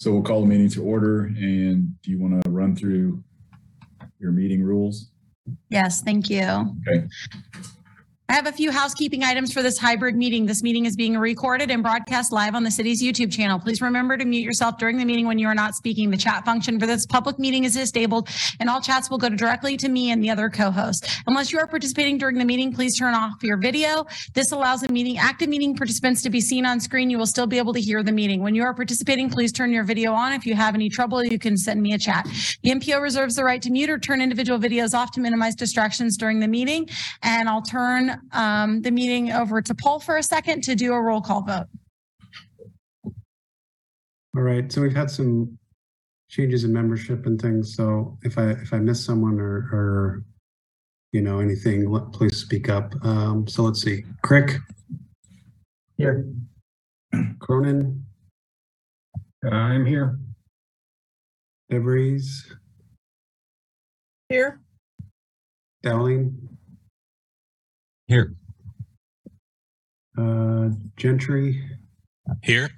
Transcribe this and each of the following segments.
So we'll call the meeting to order and do you want to run through your meeting rules? Yes, thank you. Okay. I have a few housekeeping items for this hybrid meeting. This meeting is being recorded and broadcast live on the city's YouTube channel. Please remember to mute yourself during the meeting when you are not speaking. The chat function for this public meeting is disabled and all chats will go directly to me and the other co-host. Unless you are participating during the meeting, please turn off your video. This allows the meeting, active meeting participants to be seen on screen. You will still be able to hear the meeting. When you are participating, please turn your video on. If you have any trouble, you can send me a chat. The MPO reserves the right to mute or turn individual videos off to minimize distractions during the meeting. And I'll turn um, the meeting over to Paul for a second to do a roll call vote. All right, so we've had some changes in membership and things, so if I, if I miss someone or, or, you know, anything, let- please speak up. Um, so let's see, Crick, Here. Cronin, I'm here. DeVries, Here. Dowling, Here. uh, Gentry, Here.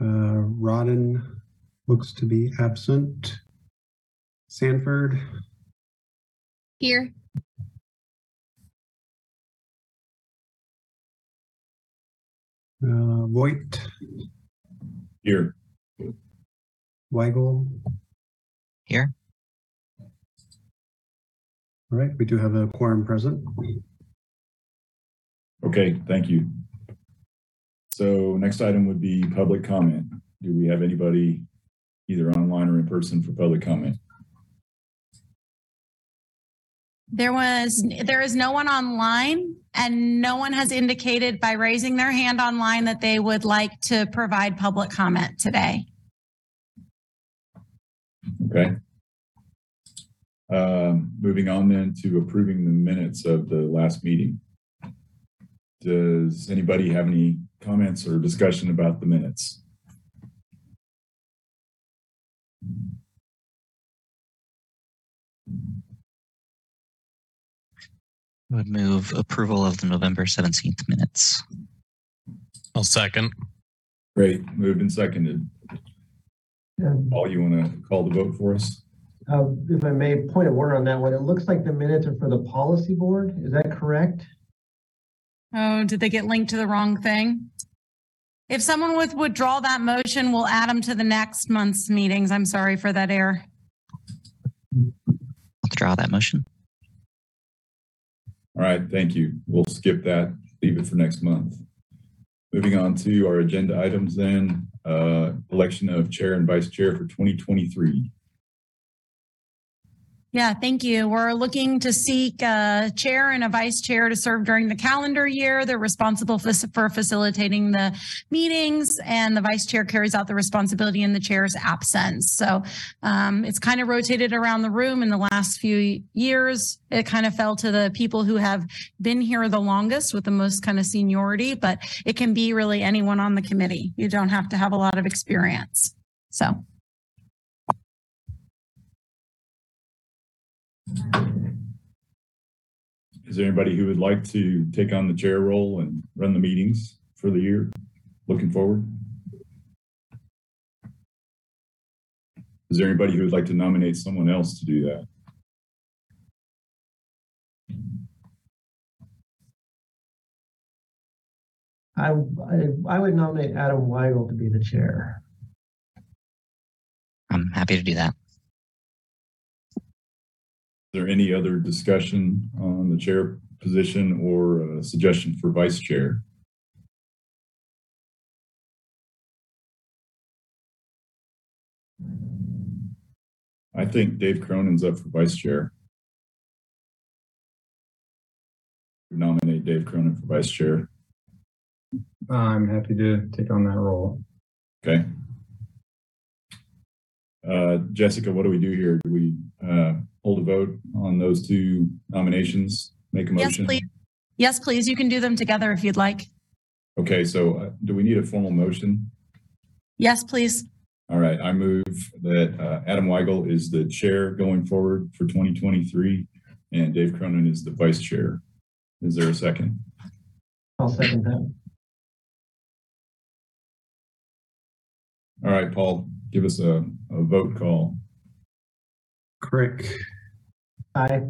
uh, Rodden looks to be absent. Sanford, Here. uh, Voight, Here, Weigel. Here. All right, we do have a quorum present. okay, thank you. So next item would be public comment. Do we have anybody either online or in person for public comment? There was, there is no one online and no one has indicated by raising their hand online that they would like to provide public comment today. Okay. Um, moving on then to approving the minutes of the last meeting. Does anybody have any comments or discussion about the minutes? I would move approval of the November 17th minutes. I'll second. Great, moved and seconded. Paul, you want to call the vote for us? Uh, if I may point a word on that one, it looks like the minutes are for the policy board. Is that correct? Oh, did they get linked to the wrong thing? If someone would withdraw that motion, we'll add them to the next month's meetings. I'm sorry for that error. Withdraw that motion. All right, thank you. We'll skip that, leave it for next month. Moving on to our agenda items then, uh, election of chair and vice chair for 2023. Yeah, thank you. We're looking to seek a chair and a vice chair to serve during the calendar year. They're responsible for for facilitating the meetings and the vice chair carries out the responsibility in the chair's absence. So um, it's kind of rotated around the room in the last few years. It kind of fell to the people who have been here the longest with the most kind of seniority, but it can be really anyone on the committee. You don't have to have a lot of experience. So. Is there anybody who would like to take on the chair role and run the meetings for the year? Looking forward? Is there anybody who would like to nominate someone else to do that? I, I, I would nominate Adam Weigel to be the chair. I'm happy to do that. Is there any other discussion on the chair position or a suggestion for vice chair? I think Dave Cronin's up for vice chair. Nominate Dave Cronin for vice chair. I'm happy to take on that role. Okay. Uh, Jessica, what do we do here? Do we uh, hold a vote on those two nominations? Make a Yes, motion? please. Yes, please. You can do them together if you'd like. Okay, so uh, do we need a formal motion? Yes, please. All right, I move that uh, Adam Weigel is the chair going forward for 2023 and Dave Cronin is the vice chair. Is there a second? I'll second that. All right, Paul, give us a, a vote call. Crick, Aye.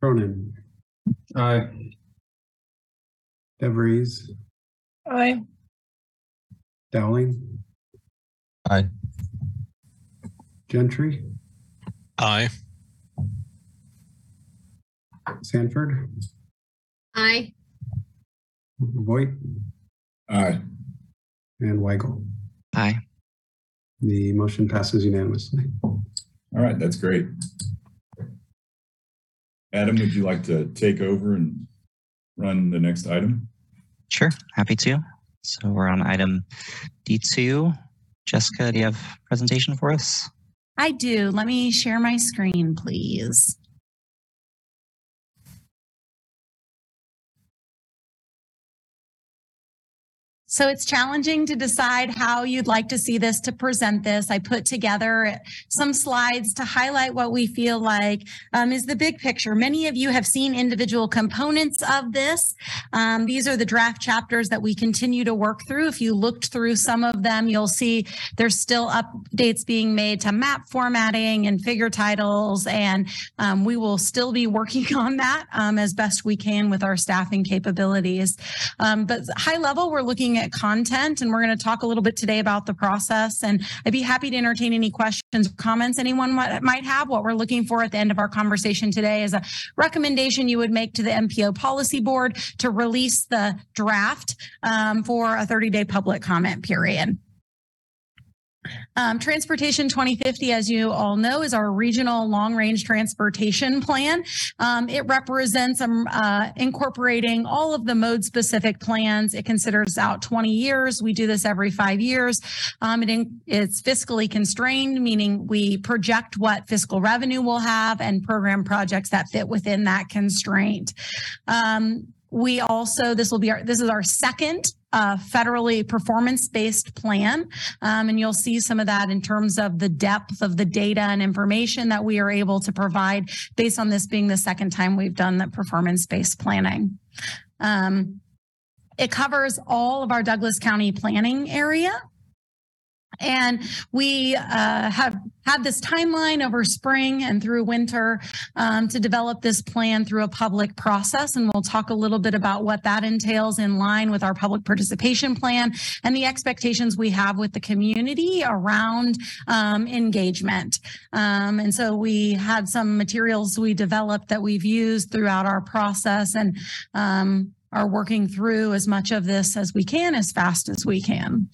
Cronin, Aye. DeVries, Aye. Dowling. Aye. Gentry, Aye. Sanford, Aye. Voight, Aye. and Weigel. Aye. The motion passes unanimously. All right, that's great. Adam, would you like to take over and run the next item? Sure. Happy to. So we're on item D2. Jessica, do you have a presentation for us? I do. Let me share my screen, please. So it's challenging to decide how you'd like to see this to present this. I put together some slides to highlight what we feel like um, is the big picture. Many of you have seen individual components of this. Um, these are the draft chapters that we continue to work through. If you looked through some of them, you'll see there's still updates being made to map formatting and figure titles, and um, we will still be working on that um, as best we can with our staffing capabilities. Um, but high level, we're looking at content, and we're going to talk a little bit today about the process. And I'd be happy to entertain any questions, or comments anyone might have. What we're looking for at the end of our conversation today is a recommendation you would make to the MPO policy board to release the draft um, for a 30 day public comment period. Um, Transportation 2050, as you all know, is our regional long range transportation plan. Um, it represents um, uh, incorporating all of the mode specific plans. It considers out 20 years. We do this every five years. Um, it in, it's fiscally constrained, meaning we project what fiscal revenue we'll have and program projects that fit within that constraint. Um, we also, this will be our, this is our second uh, federally performance-based plan. Um, and you'll see some of that in terms of the depth of the data and information that we are able to provide based on this being the second time we've done the performance-based planning. Um, it covers all of our Douglas County planning area. And we uh, have had this timeline over spring and through winter um, to develop this plan through a public process. And we'll talk a little bit about what that entails in line with our public participation plan and the expectations we have with the community around um, engagement. Um, and so we had some materials we developed that we've used throughout our process and um, are working through as much of this as we can as fast as we can.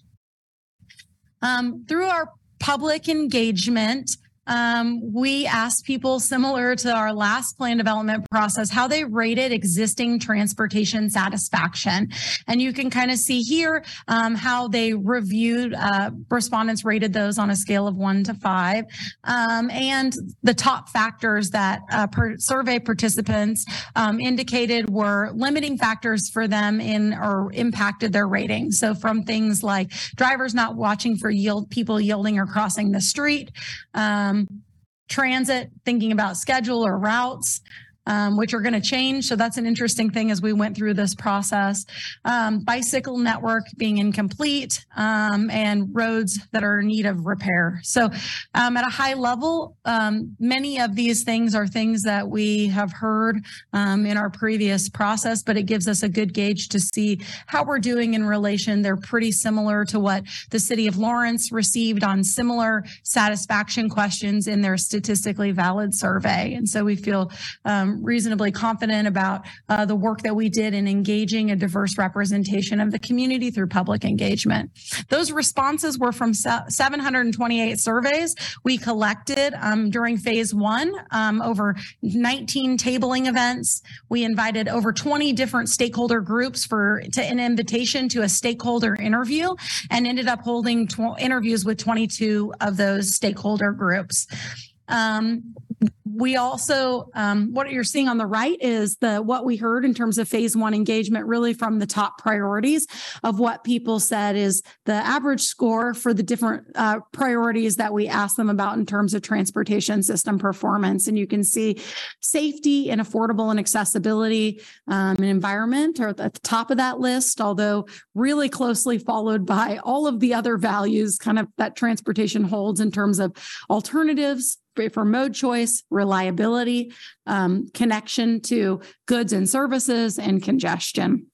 Um, through our public engagement, um, we asked people similar to our last plan development process, how they rated existing transportation satisfaction. And you can kind of see here um, how they reviewed, uh, respondents rated those on a scale of one to five. Um, and the top factors that uh, per survey participants um, indicated were limiting factors for them in or impacted their rating. So from things like drivers not watching for yield, people yielding or crossing the street, um, transit, thinking about schedule or routes, um, which are going to change. So that's an interesting thing as we went through this process. Um, bicycle network being incomplete um, and roads that are in need of repair. So um, at a high level, um, many of these things are things that we have heard um, in our previous process, but it gives us a good gauge to see how we're doing in relation. They're pretty similar to what the city of Lawrence received on similar satisfaction questions in their statistically valid survey. And so we feel um, reasonably confident about uh, the work that we did in engaging a diverse representation of the community through public engagement. Those responses were from 728 surveys we collected um, during phase one, um, over 19 tabling events. We invited over 20 different stakeholder groups for to an invitation to a stakeholder interview and ended up holding tw- interviews with 22 of those stakeholder groups. Um, we also, um, what you're seeing on the right is the, what we heard in terms of phase one engagement, really from the top priorities of what people said is the average score for the different, uh, priorities that we asked them about in terms of transportation system performance. And you can see safety and affordable and accessibility, um, and environment are at the top of that list, although really closely followed by all of the other values kind of that transportation holds in terms of alternatives for mode choice, reliability, um, connection to goods and services, and congestion.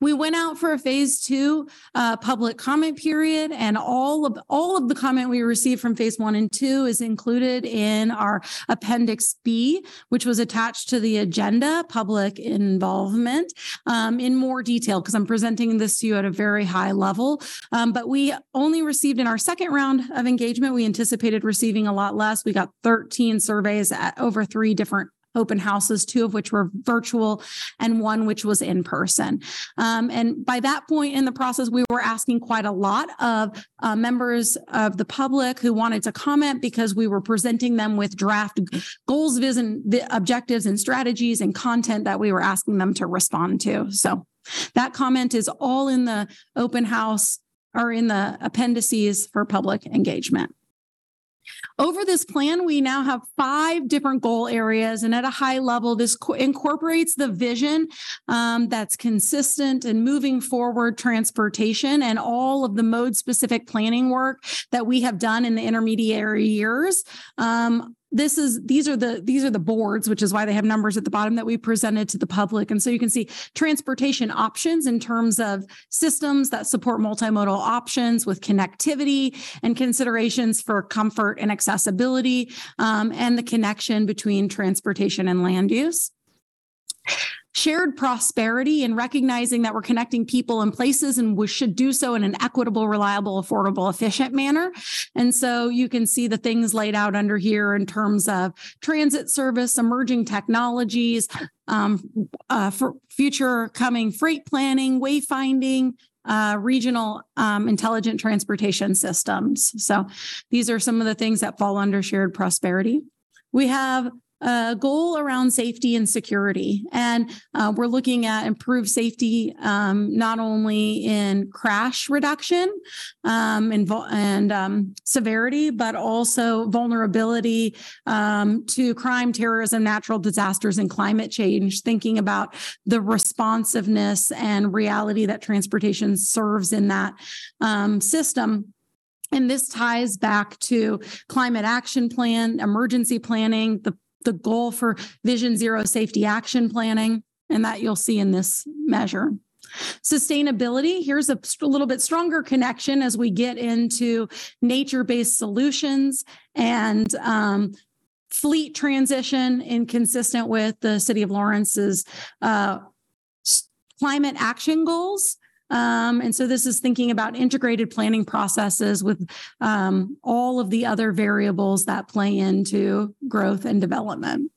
We went out for a phase two uh, public comment period, and all of all of the comment we received from phase one and two is included in our appendix B, which was attached to the agenda, public involvement, um, in more detail because I'm presenting this to you at a very high level. Um, but we only received in our second round of engagement. We anticipated receiving a lot less. We got 13 surveys at over three different open houses, two of which were virtual and one which was in person. Um, and by that point in the process, we were asking quite a lot of uh, members of the public who wanted to comment because we were presenting them with draft goals, vision, objectives, and strategies and content that we were asking them to respond to. So that comment is all in the open house or in the appendices for public engagement. Over this plan, we now have five different goal areas, and at a high level, this co- incorporates the vision um, that's consistent and moving forward transportation and all of the mode specific planning work that we have done in the intermediary years. Um, this is these are the these are the boards which is why they have numbers at the bottom that we presented to the public. And so you can see transportation options in terms of systems that support multimodal options with connectivity and considerations for comfort and accessibility um, and the connection between transportation and land use shared prosperity and recognizing that we're connecting people and places and we should do so in an equitable, reliable, affordable, efficient manner. And so you can see the things laid out under here in terms of transit service, emerging technologies, um, uh, for future coming freight planning, wayfinding, uh, regional um, intelligent transportation systems. So these are some of the things that fall under shared prosperity. We have a goal around safety and security. And uh, we're looking at improved safety um, not only in crash reduction um, and, and um, severity, but also vulnerability um, to crime, terrorism, natural disasters, and climate change, thinking about the responsiveness and reality that transportation serves in that um, system. And this ties back to climate action plan, emergency planning, the the goal for Vision Zero safety action planning, and that you'll see in this measure. Sustainability, here's a little bit stronger connection as we get into nature based solutions and um, fleet transition, inconsistent with the City of Lawrence's uh, climate action goals. Um, and so this is thinking about integrated planning processes with um, all of the other variables that play into growth and development.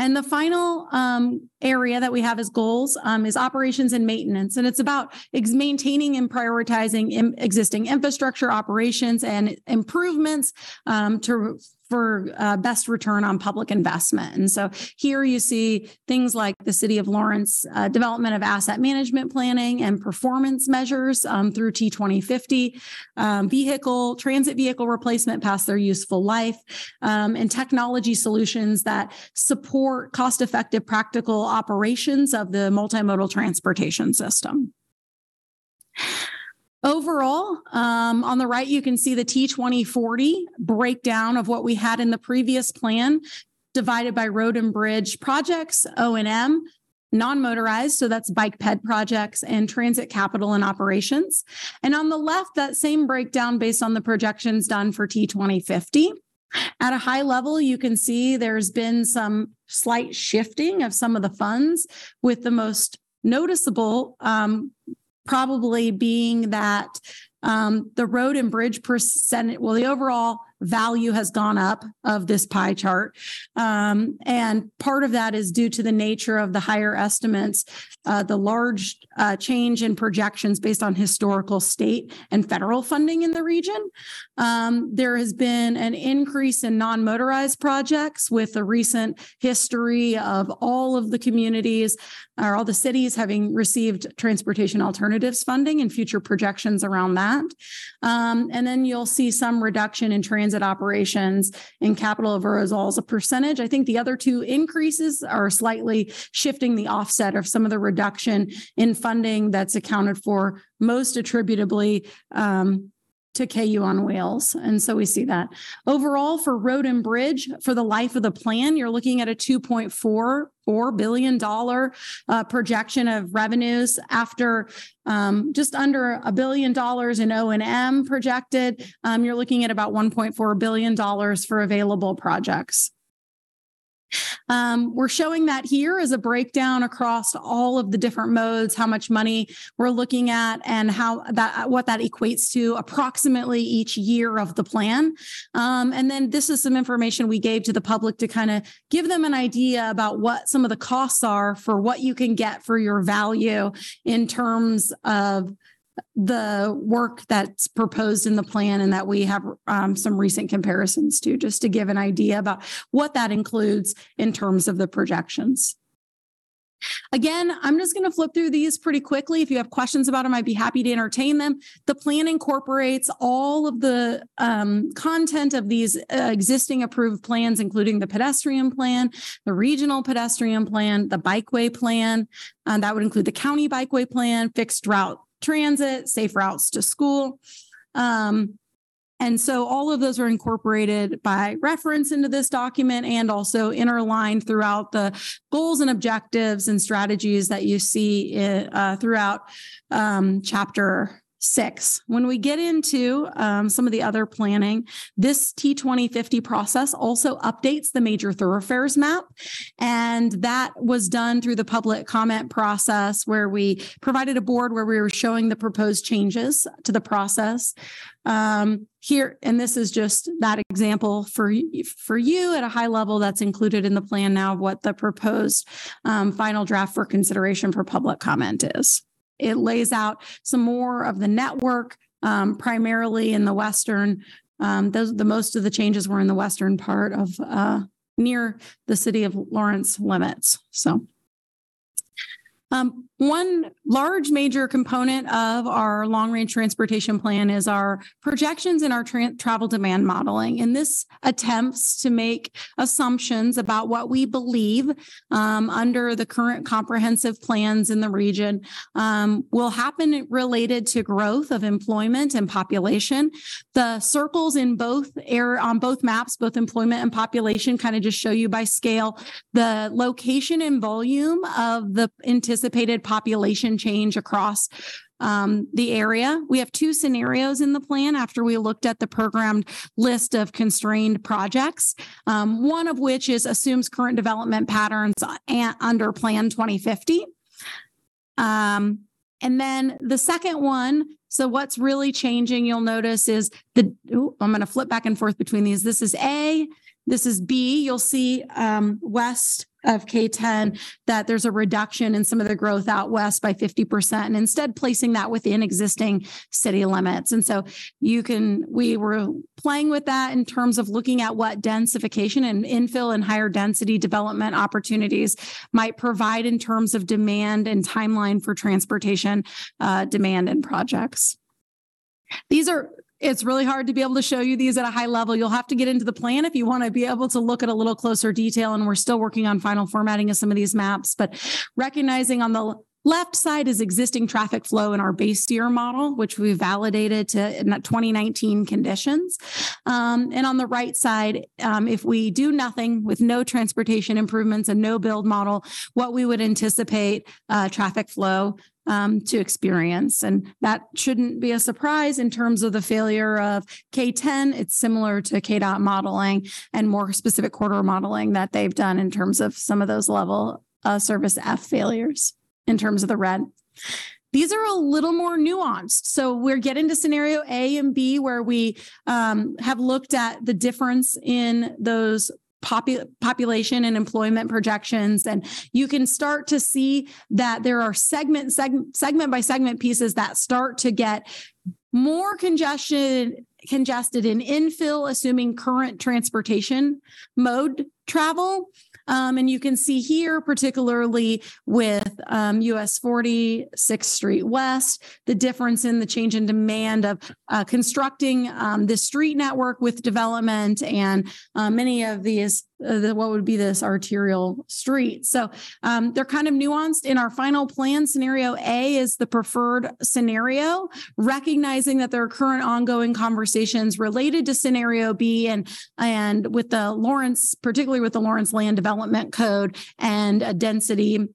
And the final um, area that we have as goals um, is operations and maintenance. And it's about ex- maintaining and prioritizing Im- existing infrastructure operations and improvements um, to for uh, best return on public investment. And so here you see things like the City of Lawrence uh, development of asset management planning and performance measures um, through T2050, um, vehicle, transit vehicle replacement past their useful life, um, and technology solutions that support cost effective, practical operations of the multimodal transportation system. Overall, um, on the right, you can see the T2040 breakdown of what we had in the previous plan, divided by road and bridge projects, O&M, non-motorized, so that's bike ped projects and transit capital and operations. And on the left, that same breakdown based on the projections done for T2050. At a high level, you can see there's been some slight shifting of some of the funds, with the most noticeable um, probably being that um, the road and bridge percent, well, the overall value has gone up of this pie chart. Um, and part of that is due to the nature of the higher estimates, uh, the large uh, change in projections based on historical state and federal funding in the region. Um, there has been an increase in non-motorized projects with the recent history of all of the communities or all the cities having received transportation alternatives funding and future projections around that. Um, and then you'll see some reduction in transit operations in capital of overall as a percentage. I think the other two increases are slightly shifting the offset of some of the reduction in funding that's accounted for most attributably um, to KU on wheels. And so we see that. Overall, for road and bridge, for the life of the plan, you're looking at a $2.44 billion uh, projection of revenues after um, just under a billion dollars in O&M projected. Um, you're looking at about $1.4 billion for available projects. Um, we're showing that here as a breakdown across all of the different modes, how much money we're looking at, and how that what that equates to approximately each year of the plan. Um, and then this is some information we gave to the public to kind of give them an idea about what some of the costs are for what you can get for your value in terms of the work that's proposed in the plan and that we have um, some recent comparisons to, just to give an idea about what that includes in terms of the projections. Again, I'm just going to flip through these pretty quickly. If you have questions about them, I'd be happy to entertain them. The plan incorporates all of the um, content of these uh, existing approved plans, including the pedestrian plan, the regional pedestrian plan, the bikeway plan. Uh, that would include the county bikeway plan, fixed route transit, safe routes to school. Um, and so all of those are incorporated by reference into this document and also interlined throughout the goals and objectives and strategies that you see uh, throughout um, chapter six. When we get into um, some of the other planning, this T2050 process also updates the major thoroughfares map. And that was done through the public comment process where we provided a board where we were showing the proposed changes to the process. Um, here, and this is just that example for, for you at a high level that's included in the plan now what the proposed um, final draft for consideration for public comment is. It lays out some more of the network, um, primarily in the western. Um, those the most of the changes were in the western part of uh, near the city of Lawrence limits. So. Um, one large major component of our long range transportation plan is our projections in our tra- travel demand modeling. And this attempts to make assumptions about what we believe um, under the current comprehensive plans in the region um, will happen related to growth of employment and population. The circles in both air on both maps, both employment and population, kind of just show you by scale the location and volume of the anticipated population change across um, the area. We have two scenarios in the plan after we looked at the programmed list of constrained projects, um, one of which is assumes current development patterns under Plan 2050. Um, and then the second one, so what's really changing, you'll notice is the, ooh, I'm going to flip back and forth between these. This is A, this is B. You'll see um, west of K10 that there's a reduction in some of the growth out west by 50% and instead placing that within existing city limits. And so you can, we were playing with that in terms of looking at what densification and infill and higher density development opportunities might provide in terms of demand and timeline for transportation uh, demand and projects. These are it's really hard to be able to show you these at a high level. You'll have to get into the plan if you want to be able to look at a little closer detail. And we're still working on final formatting of some of these maps, but recognizing on the left side is existing traffic flow in our base year model, which we validated to 2019 conditions. Um, and on the right side, um, if we do nothing with no transportation improvements and no build model, what we would anticipate uh, traffic flow um, to experience. And that shouldn't be a surprise in terms of the failure of K10. It's similar to KDOT modeling and more specific corridor modeling that they've done in terms of some of those level uh, service F failures in terms of the red. these are a little more nuanced. So we're getting to scenario A and B where we um, have looked at the difference in those popu- population and employment projections. And you can start to see that there are segment, segment, segment by segment pieces that start to get more congestion congested in infill, assuming current transportation mode travel. Um, and you can see here, particularly with um, US 40, 6th Street West, the difference in the change in demand of uh, constructing um, this street network with development and uh, many of these, uh, the, what would be this arterial street. So um, they're kind of nuanced. In our final plan, scenario A is the preferred scenario, recognizing that there are current ongoing conversations related to scenario B and and with the Lawrence, particularly with the Lawrence Land Development Code and a density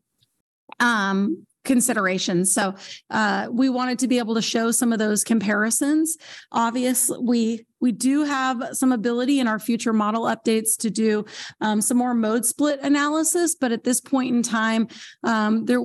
um, considerations. So uh, we wanted to be able to show some of those comparisons. Obviously, we we do have some ability in our future model updates to do um, some more mode split analysis, but at this point in time, um, there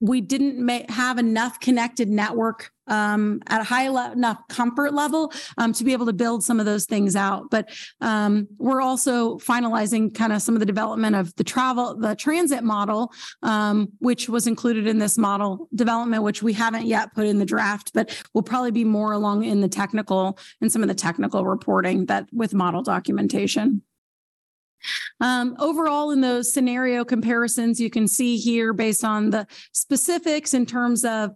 we didn't have enough connected network um, at a high le- enough comfort level um, to be able to build some of those things out. But um, we're also finalizing kind of some of the development of the travel, the transit model, um, which was included in this model development, which we haven't yet put in the draft, but will probably be more along in the technical and some of the technical reporting that with model documentation. Um, overall, in those scenario comparisons, you can see here based on the specifics in terms of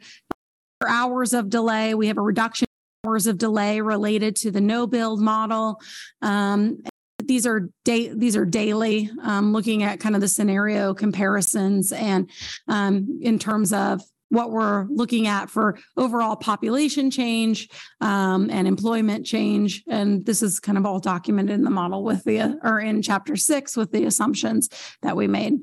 hours of delay, we have a reduction in hours of delay related to the no build model. Um, these are day these are daily um, looking at kind of the scenario comparisons and um, in terms of what we're looking at for overall population change um, and employment change. And this is kind of all documented in the model with the, or in chapter six with the assumptions that we made.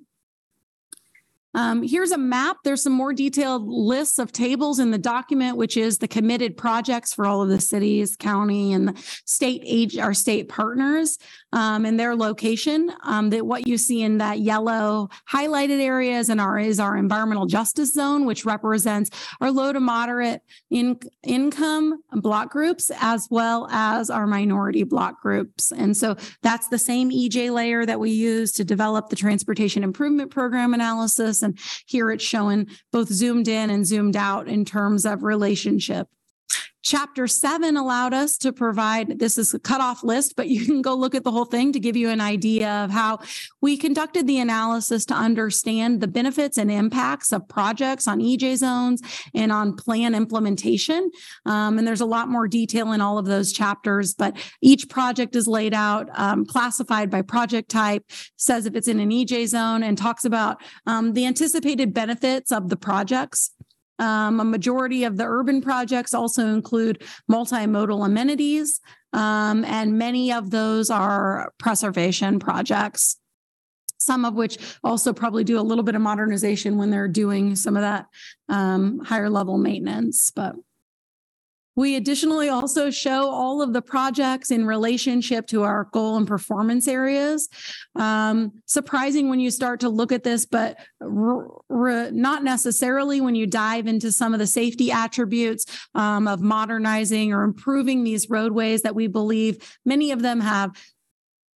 Um, here's a map. There's some more detailed lists of tables in the document, which is the committed projects for all of the cities, county, and state age, our state partners um, and their location. Um, that what you see in that yellow highlighted areas and our is our environmental justice zone, which represents our low to moderate in, income block groups as well as our minority block groups. And so that's the same EJ layer that we use to develop the transportation improvement program analysis. And here it's showing both zoomed in and zoomed out in terms of relationship. Chapter seven allowed us to provide this is a cutoff list, but you can go look at the whole thing to give you an idea of how we conducted the analysis to understand the benefits and impacts of projects on EJ zones and on plan implementation. Um, and there's a lot more detail in all of those chapters, but each project is laid out, um, classified by project type, says if it's in an EJ zone, and talks about um, the anticipated benefits of the projects. Um, a majority of the urban projects also include multimodal amenities, um, and many of those are preservation projects. Some of which also probably do a little bit of modernization when they're doing some of that um, higher level maintenance, but. We additionally also show all of the projects in relationship to our goal and performance areas. Um, surprising when you start to look at this, but r- r- not necessarily when you dive into some of the safety attributes um, of modernizing or improving these roadways that we believe many of them have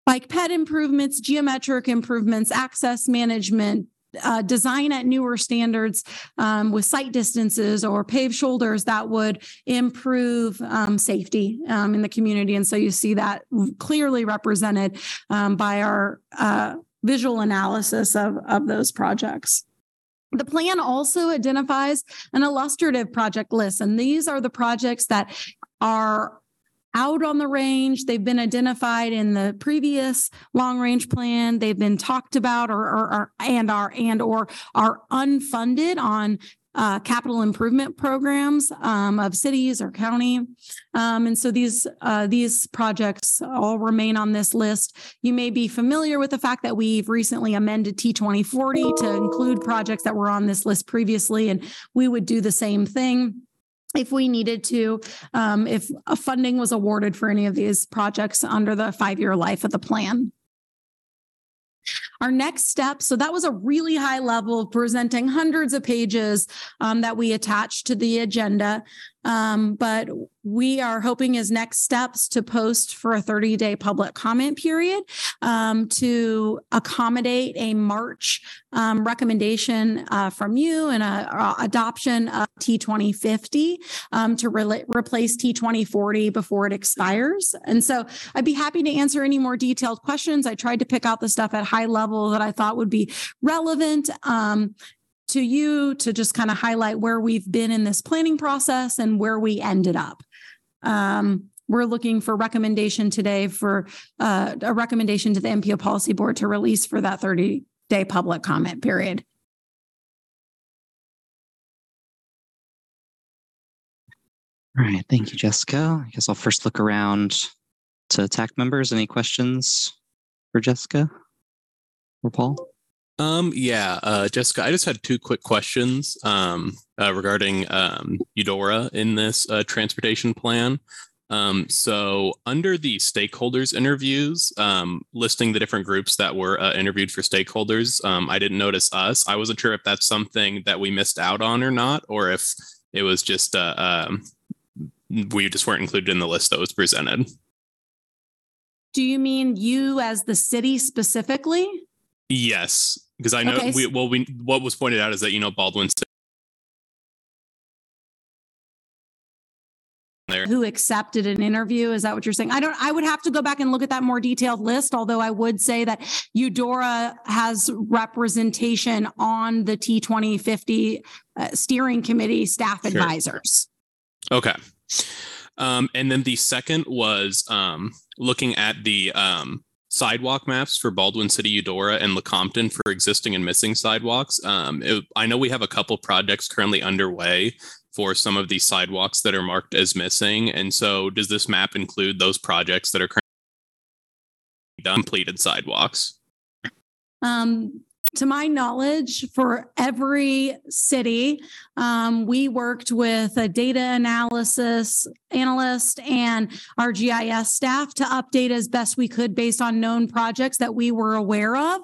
bike ped improvements, geometric improvements, access management, uh, design at newer standards um, with sight distances or paved shoulders that would improve um, safety um, in the community. And so you see that clearly represented um, by our uh, visual analysis of, of those projects. The plan also identifies an illustrative project list, and these are the projects that are out on the range. They've been identified in the previous long range plan. They've been talked about or, or, or and are and or are unfunded on uh, capital improvement programs um, of cities or county. Um, and so these uh, these projects all remain on this list. You may be familiar with the fact that we've recently amended T2040 to include projects that were on this list previously, and we would do the same thing if we needed to, um, if a funding was awarded for any of these projects under the five-year life of the plan. our next step, so that was a really high level of presenting hundreds of pages um, that we attached to the agenda. Um, but we are hoping as next steps to post for a 30 day public comment period um, to accommodate a March um, recommendation uh, from you and a, a adoption of T2050 um, to rela- replace T2040 before it expires. And so I'd be happy to answer any more detailed questions. I tried to pick out the stuff at high level that I thought would be relevant. To you to just kind of highlight where we've been in this planning process and where we ended up. Um, we're looking for recommendation today for uh, a recommendation to the MPO policy board to release for that 30 day public comment period. All right, thank you, Jessica. I guess I'll first look around to TAC members. Any questions for Jessica or Paul? Um, yeah, uh, Jessica, I just had two quick questions um, uh, regarding um, Eudora in this uh, transportation plan. Um, so, under the stakeholders interviews, um, listing the different groups that were uh, interviewed for stakeholders, um, I didn't notice us. I wasn't sure if that's something that we missed out on or not, or if it was just uh, um, we just weren't included in the list that was presented. Do you mean you as the city specifically? Yes, because I know Okay, we well we what was pointed out is that you know Baldwin there. Who accepted an interview? Is that what you're saying? I don't, I would have to go back and look at that more detailed list, although I would say that Eudora has representation on the T twenty fifty uh, steering committee staff Sure. advisors. Okay. Um, and then the second was um, looking at the um, sidewalk maps for Baldwin City, Eudora, and Lecompton for existing and missing sidewalks. Um, it- I know we have a couple projects currently underway for some of these sidewalks that are marked as missing. And so, does this map include those projects that are currently completed sidewalks? Um, to my knowledge, for every city, um, we worked with a data analysis analyst and our GIS staff to update as best we could based on known projects that we were aware of.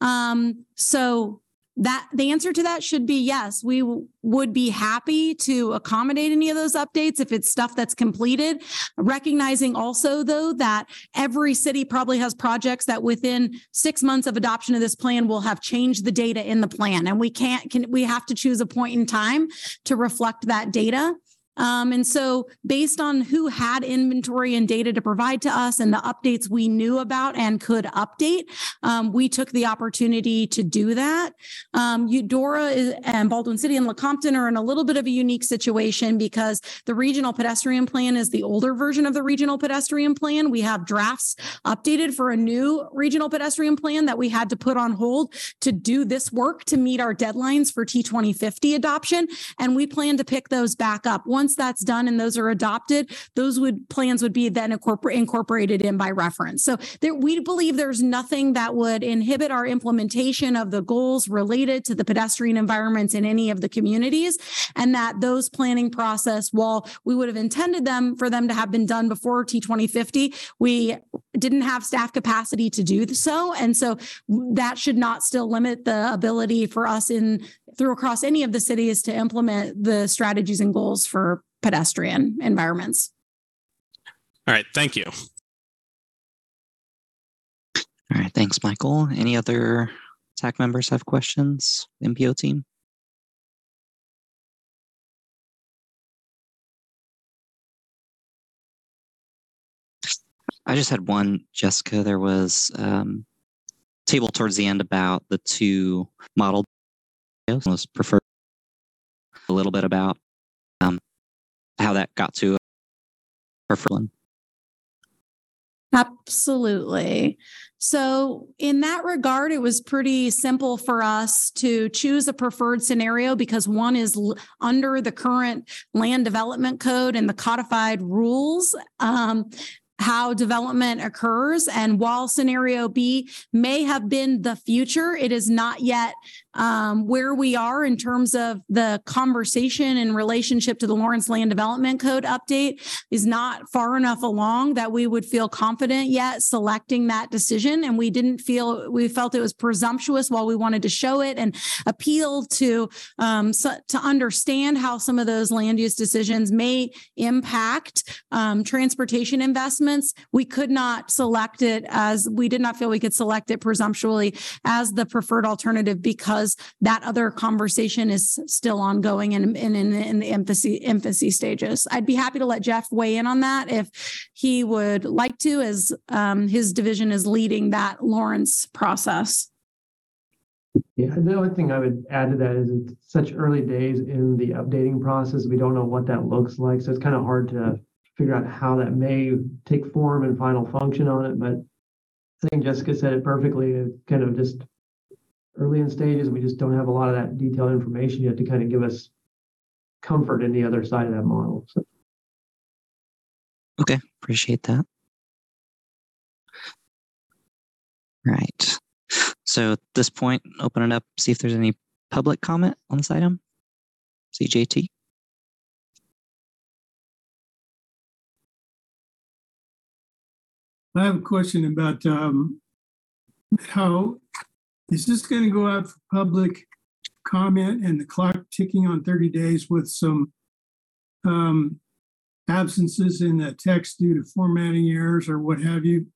Um, so that the answer to that should be yes. We w- would be happy to accommodate any of those updates if it's stuff that's completed. Recognizing also, though, that every city probably has projects that within six months of adoption of this plan will have changed the data in the plan. And we can't, can, we have to choose a point in time to reflect that data. Um, and so based on who had inventory and data to provide to us and the updates we knew about and could update, um, we took the opportunity to do that. Um, Eudora is, and Baldwin City and Lecompton are in a little bit of a unique situation because the regional pedestrian plan is the older version of the regional pedestrian plan. We have drafts updated for a new regional pedestrian plan that we had to put on hold to do this work to meet our deadlines for T2050 adoption. And we plan to pick those back up. Once that's done and those are adopted, those would plans would be then incorpor- incorporated in by reference. So there, we believe there's nothing that would inhibit our implementation of the goals related to the pedestrian environments in any of the communities. And that those planning process, while we would have intended them for them to have been done before T2050, we didn't have staff capacity to do so. And so that should not still limit the ability for us in through across any of the cities to implement the strategies and goals for pedestrian environments. All right, thank you. All right, thanks, Michael. Any other TAC members have questions? MPO team? I just had one, Jessica. There was um, table towards the end about the two model was preferred a little bit about um, how that got to preferred one. Absolutely. So, in that regard, it was pretty simple for us to choose a preferred scenario because one is l- under the current land development code and the codified rules. Um, how development occurs. And while scenario B may have been the future, it is not yet um, where we are in terms of the conversation in relationship to the Lawrence Land Development Code update is not far enough along that we would feel confident yet selecting that decision. And we didn't feel, we felt it was presumptuous while we wanted to show it and appeal to, um, so, to understand how some of those land use decisions may impact um, transportation investments. We could not select it as, we did not feel we could select it presumptuously as the preferred alternative because that other conversation is still ongoing and, and in, in the infancy, infancy stages. I'd be happy to let Jeff weigh in on that if he would like to, as um, his division is leading that Lawrence process. Yeah, the only thing I would add to that is it's such early days in the updating process. We don't know what that looks like. So it's kind of hard to figure out how that may take form and final function on it. But I think Jessica said it perfectly. Kind of just early in stages. We just don't have a lot of that detailed information yet to kind of give us comfort in the other side of that model. So Okay, appreciate that. Right. So at this point, open it up, see if there's any public comment on this item. CJT. I have a question about um, how is this going to go out for public comment and the clock ticking on 30 days with some um, absences in the text due to formatting errors or what have you?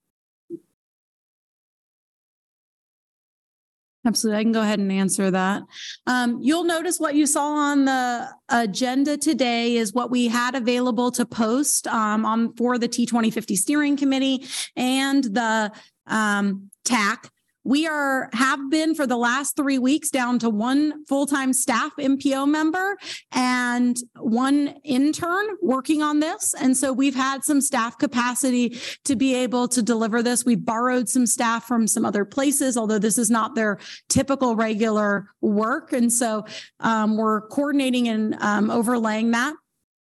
Absolutely. I can go ahead and answer that. Um, you'll notice what you saw on the agenda today is what we had available to post um, on for the T2050 steering committee and the um, TAC. We are have been for the last three weeks down to one full-time staff MPO member and one intern working on this. And so we've had some staff capacity to be able to deliver this. We borrowed some staff from some other places, although this is not their typical regular work. And so um, we're coordinating and um, overlaying that.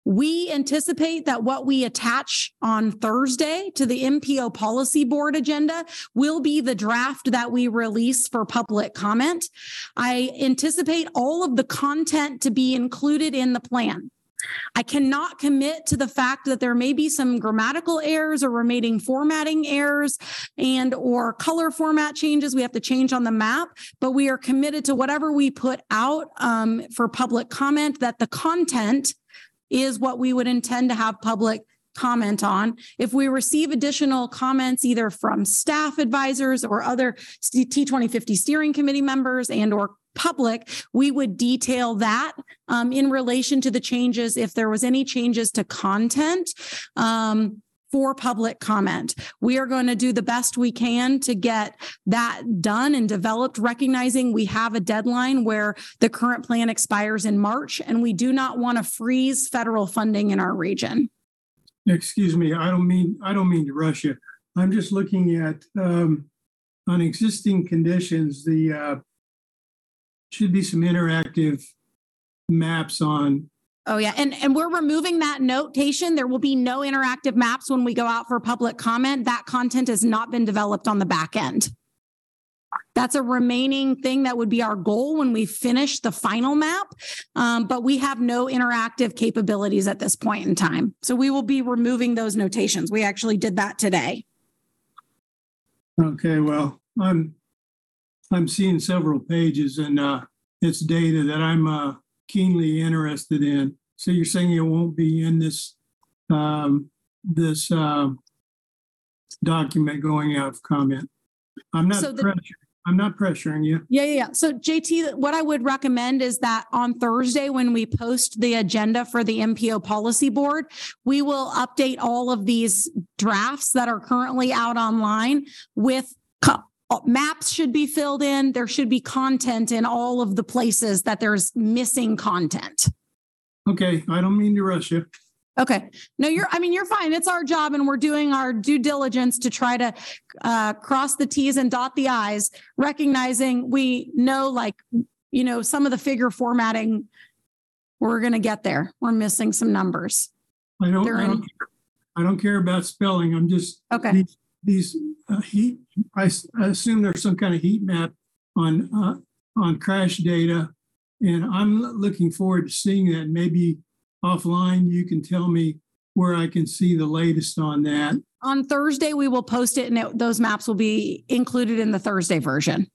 We anticipate that what we attach on Thursday to the MPO policy board agenda will be the draft that we release for public comment. I anticipate all of the content to be included in the plan. I cannot commit to the fact that there may be some grammatical errors or remaining formatting errors and or color format changes we have to change on the map, but we are committed to whatever we put out um, for public comment that the content is what we would intend to have public comment on. If we receive additional comments either from staff advisors or other T2050 steering committee members and or public, we would detail that um, in relation to the changes. If there was any changes to content, um, for public comment. We are going to do the best we can to get that done and developed, recognizing we have a deadline where the current plan expires in March, and we do not want to freeze federal funding in our region. Excuse me, I don't mean, I don't mean to rush you. I'm just looking at, um, on existing conditions, the, uh, should be some interactive maps on Oh yeah, and and we're removing that notation. There will be no interactive maps when we go out for public comment. That content has not been developed on the back end. That's a remaining thing that would be our goal when we finish the final map. Um, but we have no interactive capabilities at this point in time. So we will be removing those notations. We actually did that today. Okay, well, I'm I'm seeing several pages and uh, it's data that I'm uh, keenly interested in. So you're saying it won't be in this um, this uh, document going out of comment. I'm not So the-. I'm not pressuring you. Yeah, yeah, yeah. So JT, what I would recommend is that on Thursday, when we post the agenda for the MPO policy board, we will update all of these drafts that are currently out online with maps should be filled in. There should be content in all of the places that there's missing content. Okay, I don't mean to rush you. Okay. No, you're, I mean, you're fine. It's our job and we're doing our due diligence to try to uh, cross the Ts and dot the Is, recognizing we know like, you know, some of the figure formatting, we're going to get there. We're missing some numbers. I don't. I don't, care. I don't care about spelling. I'm just Okay. These, uh, heat. I assume there's some kind of heat map on uh, on crash data. And I'm looking forward to seeing that. Maybe offline, you can tell me where I can see the latest on that. On Thursday, we will post it and it- those maps will be included in the Thursday version.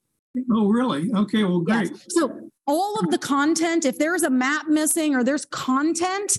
Oh, really? Okay, well, Yes. great. So all of the content, if there's a map missing or there's content,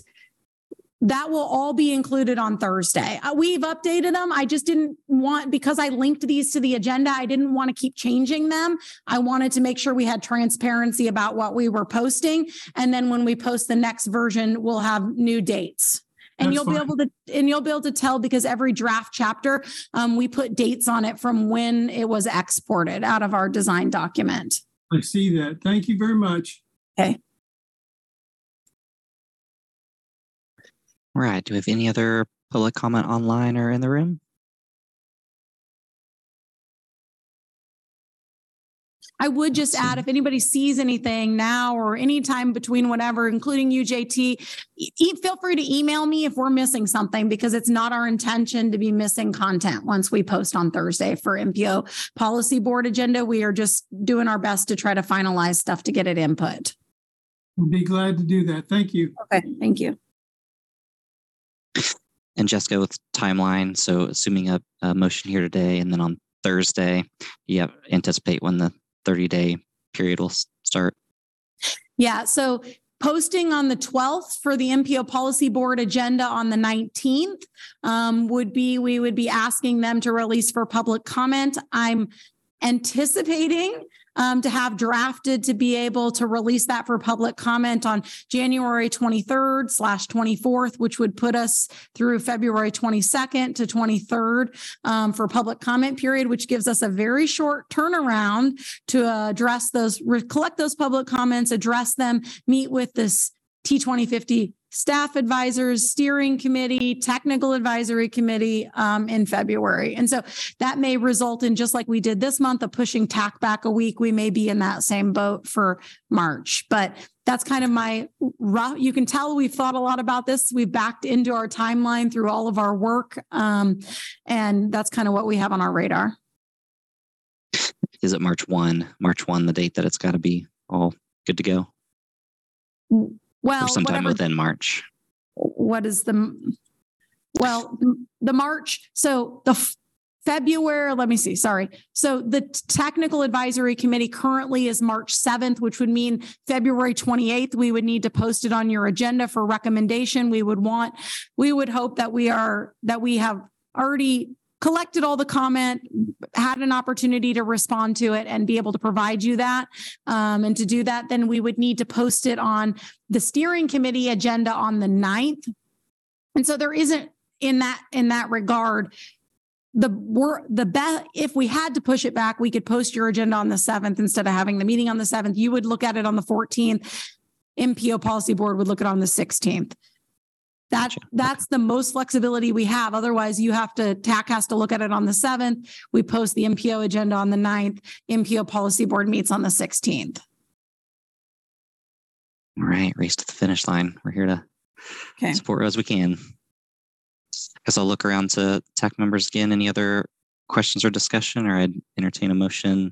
that will all be included on Thursday. Uh, we've updated them. I just didn't want, because I linked these to the agenda, I didn't want to keep changing them. I wanted to make sure we had transparency about what we were posting. And then when we post the next version, we'll have new dates. And That's you'll be able to, and you'll be able to tell because every draft chapter, um, we put dates on it from when it was exported out of our design document. I see that. Thank you very much. All right. Do we have any other public comment online or in the room? I would just add, if anybody sees anything now or anytime between whatever, including UJT, e- e- feel free to email me if we're missing something because it's not our intention to be missing content once we post on Thursday for MPO policy board agenda. We are just doing our best to try to finalize stuff to get it input. I'll be glad to do that. Thank you. Okay, thank you. And Jessica with timeline. So assuming a, a motion here today and then on Thursday, you have- anticipate when the 30 day period will start. Yeah, so posting on the 12th for the MPO policy board agenda on the 19th um, would be, we would be asking them to release for public comment. I'm anticipating um, to have drafted to be able to release that for public comment on January 23rd slash 24th, which would put us through February 22nd to 23rd um, for public comment period, which gives us a very short turnaround to address those, collect those public comments, address them, meet with this T twenty fifty staff advisors, steering committee, technical advisory committee um, in February. And so that may result in, just like we did this month, of pushing TAC back a week. We may be in that same boat for March, but that's kind of my rough. You can tell we've thought a lot about this. We've backed into our timeline through all of our work. Um, and that's kind of what we have on our radar. Is it March 1? March 1, the date that it's got to be all good to go? Well, or sometime whatever within March? what is the well the march so the f- february let me see sorry so the technical advisory committee currently is march 7th which would mean february 28th we would need to post it on your agenda for recommendation we would want we would hope that we are that we have already collected all the comment had an opportunity to respond to it and be able to provide you that. Um, and to do that then we would need to post it on the steering committee agenda on the 9th. And so there isn't in that in that regard the we're the best if we had to push it back we could post your agenda on the 7th instead of having the meeting on the 7th you would look at it on the 14th MPO policy board would look at it on the 16th that Gotcha. that's the most flexibility we have otherwise you have to TAC has to look at it on the 7th we post the MPO agenda on the 9th MPO policy board meets on the 16th All right, race to the finish line. We're here to Okay. support as we can. Guess I'll look around to TAC members again. Any other questions or discussion, or I'd entertain a motion.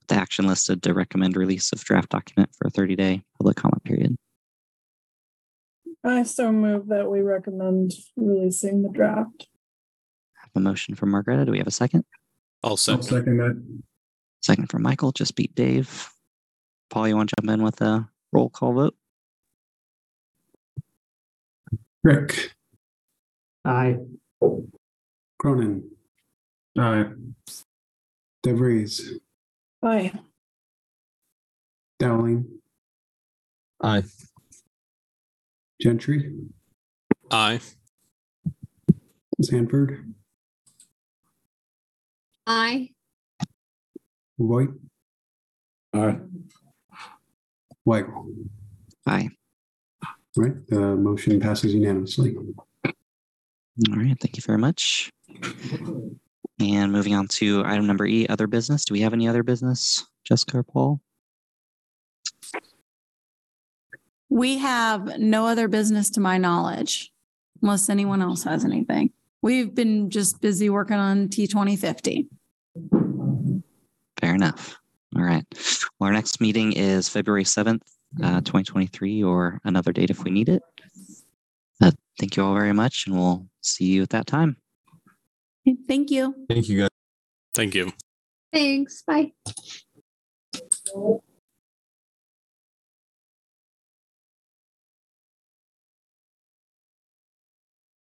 with The action listed to recommend release of draft document for a 30 day public comment period. I so move that we recommend releasing the draft. I have a motion from Margareta. Do we have a second? I'll I'll second. second that. Second from Michael. Just beat Dave. Paul, you want to jump in with a roll call vote? Rick, Aye. Cronin, Aye. DeVries, Aye. Dowling, Aye. Gentry, Aye. Sanford, Aye. White, Aye. White. Aye. Right, the motion passes unanimously. All right. Thank you very much. And moving on to item number E, other business. Do we have any other business, Jessica or Paul? We have no other business to my knowledge, unless anyone else has anything. We've been just busy working on T twenty fifty. Fair enough. All right. Well, our next meeting is February 7th, uh, 2023, or another date if we need it. Uh, thank you all very much, and we'll see you at that time. Thank you. Thank you guys. Thank you. Thanks. Bye.